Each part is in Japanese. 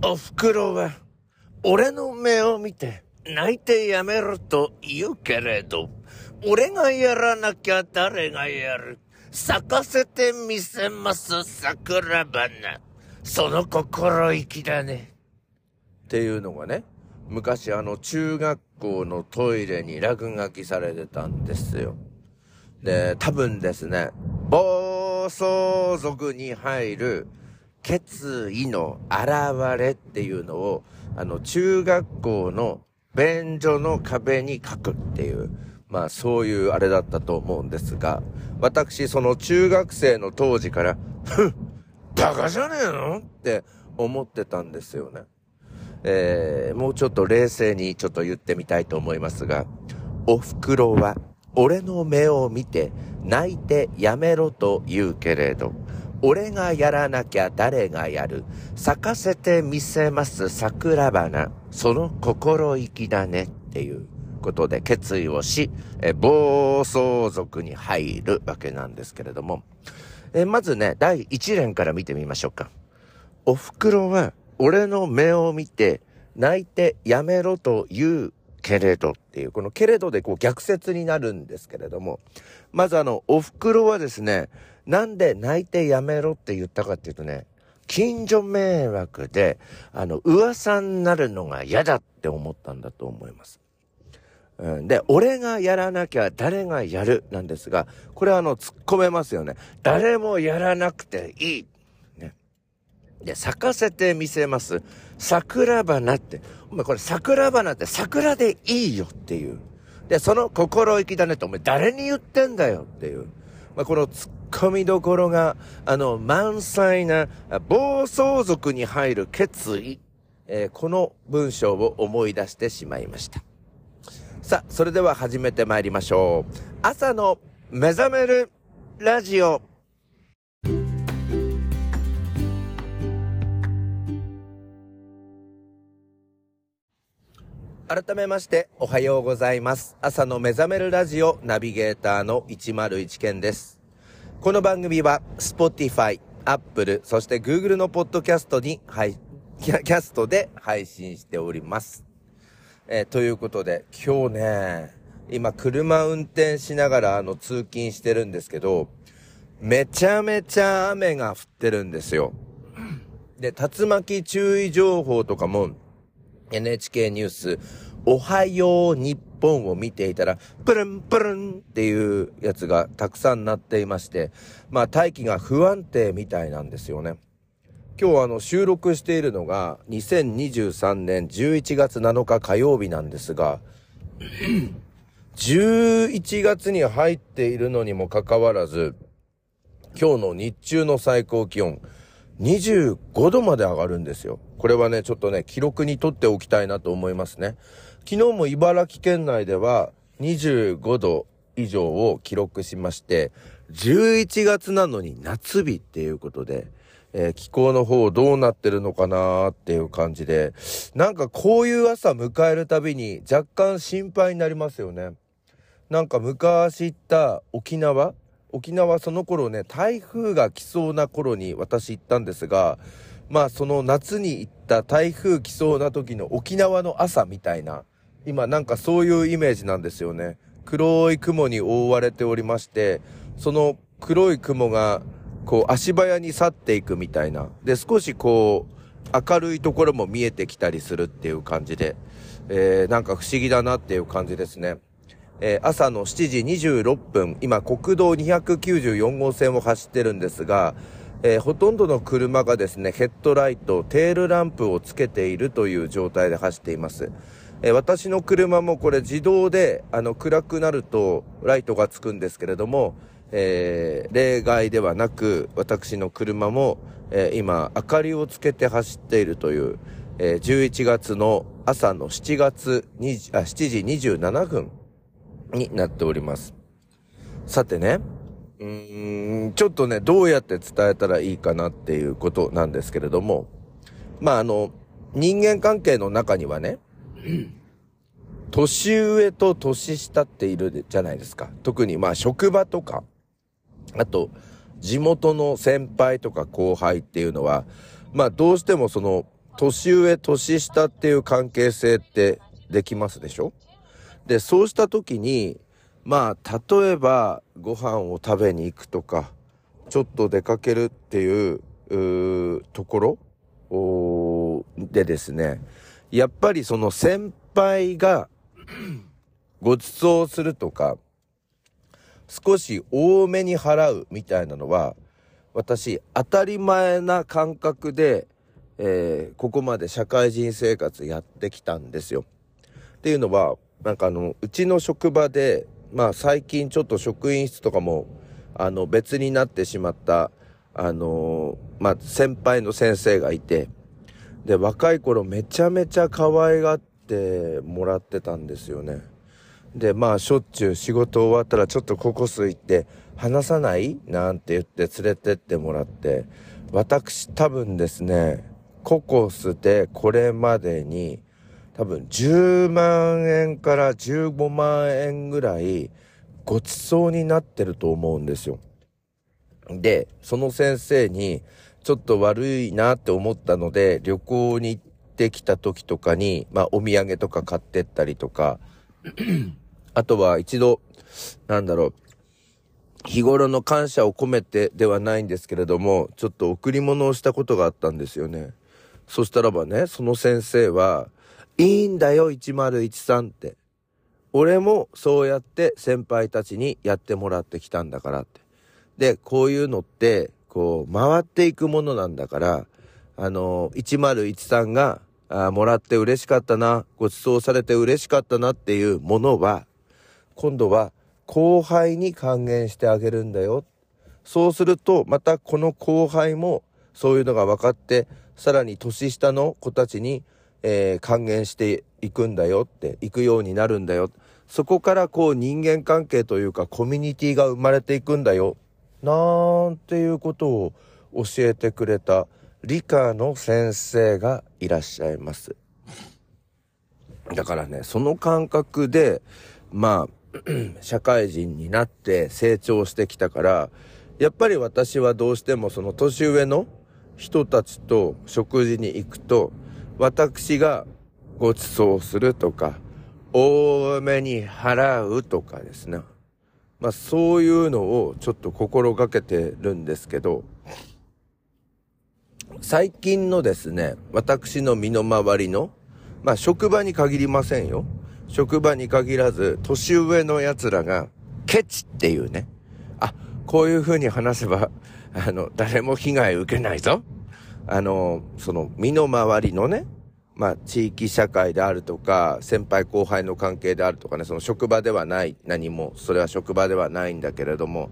お袋は、俺の目を見て、泣いてやめろと言うけれど、俺がやらなきゃ誰がやる。咲かせてみせます桜花。その心意気だね。っていうのがね、昔あの中学校のトイレに落書きされてたんですよ。で、多分ですね、暴走族に入る決意の現れっていうのを、あの中学校の便所の壁に書くっていう、まあそういうあれだったと思うんですが、私その中学生の当時から、ふんバカじゃねえのって思ってたんですよね。えー、もうちょっと冷静にちょっと言ってみたいと思いますが、お袋は俺の目を見て泣いてやめろと言うけれど、俺がやらなきゃ誰がやる？咲かせてみせます桜花。その心意気だねっていうことで決意をし、え暴走族に入るわけなんですけれども、えまずね、第一連から見てみましょうか。お袋は俺の目を見て泣いてやめろと言うけれどっていう、このけれどでこう逆説になるんですけれども、まずあの、お袋はですね、なんで泣いてやめろって言ったかっていうとね、近所迷惑で、あの、噂になるのが嫌だって思ったんだと思います。うん、で、俺がやらなきゃ誰がやるなんですが、これはあの、突っ込めますよね。誰もやらなくていい。ね。で、咲かせてみせます。桜花って。お前これ桜花って桜でいいよっていう。で、その心意気だねと、お前誰に言ってんだよっていう。まあ、この突っ込みどころが、あの、満載な、暴走族に入る決意、えー、この文章を思い出してしまいました。さあ、それでは始めて参りましょう。朝の目覚めるラジオ。改めましておはようございます。朝の目覚めるラジオナビゲーターの101健です。この番組は Spotify、Apple、そして Google のポッドキャストに、はい、キャストで配信しております。えー、ということで、今日ね、今車運転しながらあの通勤してるんですけど、めちゃめちゃ雨が降ってるんですよ。で、竜巻注意情報とかも NHK ニュース、おはよう日本を見ていたら、プルンプルンっていうやつがたくさんなっていまして、まあ大気が不安定みたいなんですよね。今日あの収録しているのが2023年11月7日火曜日なんですが、11月に入っているのにもかかわらず、今日の日中の最高気温、25度まで上がるんですよ。これはね、ちょっとね、記録にとっておきたいなと思いますね。昨日も茨城県内では25度以上を記録しまして、11月なのに夏日っていうことで、えー、気候の方どうなってるのかなーっていう感じで、なんかこういう朝迎えるたびに若干心配になりますよね。なんか昔行った沖縄沖縄その頃ね、台風が来そうな頃に私行ったんですが、まあその夏に行った台風来そうな時の沖縄の朝みたいな、今なんかそういうイメージなんですよね。黒い雲に覆われておりまして、その黒い雲がこう足早に去っていくみたいな。で、少しこう明るいところも見えてきたりするっていう感じで、えー、なんか不思議だなっていう感じですね。えー、朝の7時26分、今国道294号線を走ってるんですが、えー、ほとんどの車がですね、ヘッドライト、テールランプをつけているという状態で走っています。え、私の車もこれ自動で、あの、暗くなるとライトがつくんですけれども、えー、例外ではなく、私の車も、え今、明かりをつけて走っているという、え11月の朝の7月20あ7時27分になっております。さてね、うーん、ちょっとね、どうやって伝えたらいいかなっていうことなんですけれども、まああの、人間関係の中にはね、年上と年下っているじゃないですか。特にまあ職場とか、あと、地元の先輩とか後輩っていうのは、まあどうしてもその、年上、年下っていう関係性ってできますでしょ？で、そうした時に、まあ、例えば、ご飯を食べに行くとか、ちょっと出かけるっていう、うところでですね、やっぱりその先輩が ご馳走するとか、少し多めに払うみたいなのは、私、当たり前な感覚で、えー、ここまで社会人生活やってきたんですよ。っていうのは、なんかあの、うちの職場で、まあ最近ちょっと職員室とかも、あの、別になってしまった、あのまあ先輩の先生がいて、で、若い頃めちゃめちゃ可愛がってもらってたんですよね。で、まあしょっちゅう仕事終わったらちょっとココス行って話さない？なんて言って連れてってもらって、私多分ですね、ココスでこれまでに多分10万円から15万円ぐらいごちそうになってると思うんですよ。で、その先生にちょっと悪いなって思ったので旅行に行ってきた時とかに、まあお土産とか買ってったりとか、あとは一度、なんだろう、日頃の感謝を込めてではないんですけれども、ちょっと贈り物をしたことがあったんですよね。そしたらばね、その先生は、いいんだよ、1013って。俺もそうやって先輩たちにやってもらってきたんだからって。で、こういうのって、こう、回っていくものなんだから、あの、1013が、あもらって嬉しかったな、ご馳走されて嬉しかったなっていうものは、今度は後輩に還元してあげるんだよ。そうすると、またこの後輩もそういうのが分かって、さらに年下の子たちに、えー、還元していくんだよって、行くようになるんだよ。そこからこう人間関係というかコミュニティが生まれていくんだよ。なんていうことを教えてくれた理科の先生がいらっしゃいます。だからね、その感覚で、まあ、社会人になって成長してきたから、やっぱり私はどうしてもその年上の人たちと食事に行くと、私がご馳走するとか、多めに払うとかですね。まあそういうのをちょっと心がけてるんですけど、最近のですね、私の身の回りの、まあ職場に限りませんよ。職場に限らず、年上の奴らが、ケチっていうね。あ、こういう風に話せば、あの、誰も被害受けないぞ。あの、その、身の回りのね、まあ、地域社会であるとか、先輩後輩の関係であるとかね、その職場ではない、何も、それは職場ではないんだけれども、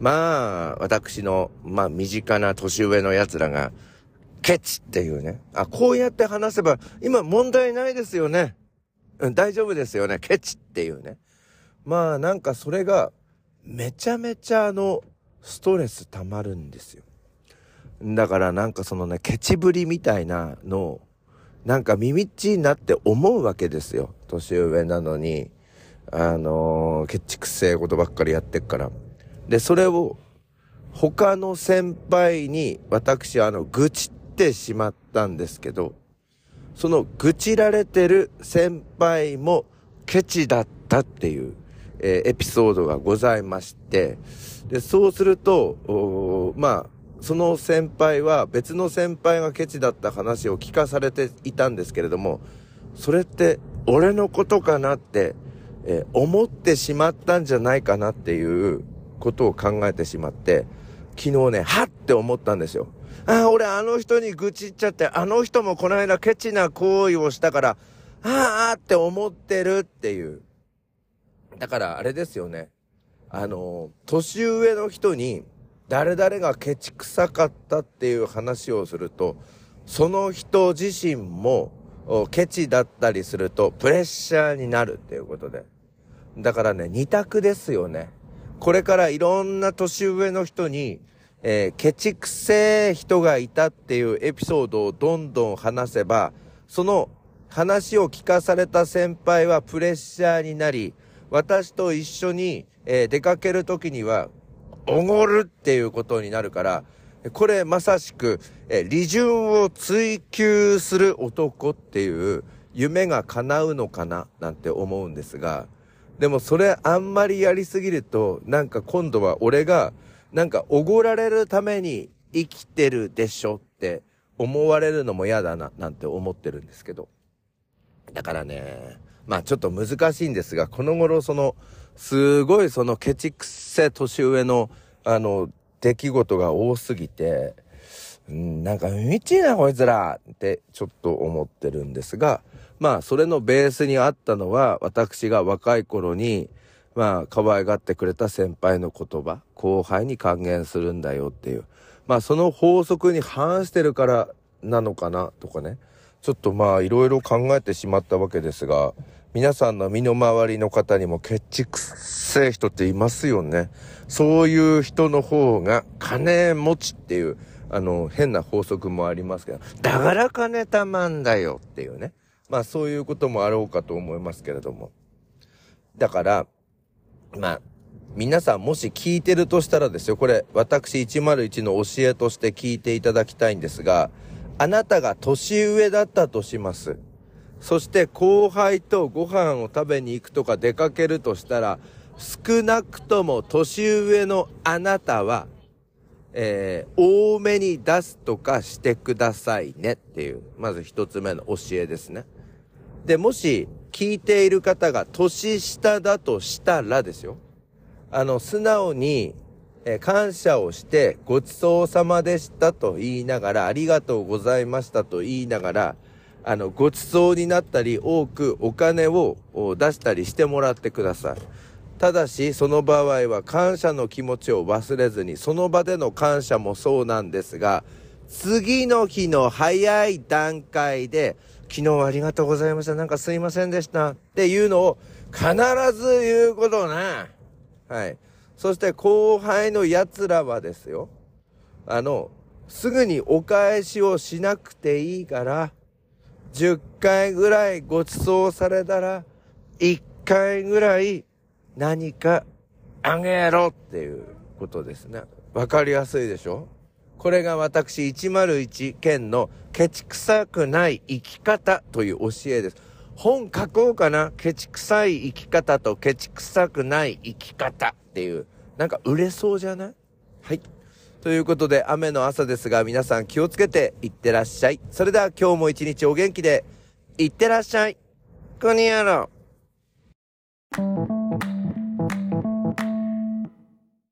まあ、私の、まあ、身近な年上の奴らが、ケチっていうね。あ、こうやって話せば、今問題ないですよね。うん、大丈夫ですよね。ケチっていうね。まあ、なんかそれが、めちゃめちゃあの、ストレス溜まるんですよ。だからなんかそのね、ケチぶりみたいなのを、なんか耳っちになって思うわけですよ。年上なのに、あのー、ケチくせえことばっかりやってっから。で、それを、他の先輩に、私、あの、愚痴ってしまったんですけど、その愚痴られてる先輩もケチだったっていう、えー、エピソードがございまして、で、そうすると、まあ、その先輩は別の先輩がケチだった話を聞かされていたんですけれども、それって俺のことかなって、えー、思ってしまったんじゃないかなっていうことを考えてしまって、昨日ね、はって思ったんですよ。ああ、俺あの人に愚痴っちゃって、あの人もこの間ケチな行為をしたから、ああって思ってるっていう。だからあれですよね。あの、年上の人に、誰々がケチくさかったっていう話をすると、その人自身もケチだったりするとプレッシャーになるっていうことで。だからね、二択ですよね。これからいろんな年上の人に、えー、ケチくせえ人がいたっていうエピソードをどんどん話せば、その話を聞かされた先輩はプレッシャーになり、私と一緒に、えー、出かけるときにはおごるっていうことになるから、これまさしく、え利潤を追求する男っていう夢が叶うのかななんて思うんですが、でもそれあんまりやりすぎると、なんか今度は俺が、なんかおごられるために生きてるでしょって思われるのも嫌だな、なんて思ってるんですけど。だからね、まあちょっと難しいんですが、この頃その、すごいそのケチくせ年上の、あの、出来事が多すぎて、なんか、みちいな、こいつらってちょっと思ってるんですが、まあ、それのベースにあったのは、私が若い頃に、まあ、可愛がってくれた先輩の言葉、後輩に還元するんだよっていう。まあ、その法則に反してるからなのかな、とかね。ちょっとまあ、いろいろ考えてしまったわけですが、皆さんの身の回りの方にもケチくせえ人っていますよね。そういう人の方が金持ちっていう、あの、変な法則もありますけど、だから金たまんだよっていうね。まあそういうこともあろうかと思いますけれども。だから、まあ、皆さんもし聞いてるとしたらですよ、これ私101の教えとして聞いていただきたいんですが、あなたが年上だったとします。そして後輩とご飯を食べに行くとか出かけるとしたら、少なくとも年上のあなたは、えー、多めに出すとかしてくださいねっていう、まず一つ目の教えですね。で、もし聞いている方が年下だとしたらですよ。あの、素直に、え、感謝をして、ごちそうさまでしたと言いながら、ありがとうございましたと言いながら、あの、ご馳走になったり、多くお金を出したりしてもらってください。ただし、その場合は感謝の気持ちを忘れずに、その場での感謝もそうなんですが、次の日の早い段階で、昨日ありがとうございました。なんかすいませんでした。っていうのを必ず言うことな。はい。そして後輩の奴らはですよ。あの、すぐにお返しをしなくていいから、10回ぐらいご馳走されたら、1回ぐらい何かあげろっていうことですね。わかりやすいでしょ？これが私101件のケチくさくない生き方という教えです。本書こうかな？ケチくさい生き方とケチくさくない生き方っていう。なんか売れそうじゃない？はい。ということで、雨の朝ですが、皆さん気をつけていってらっしゃい。それでは今日も一日お元気で、いってらっしゃい。こにやろう。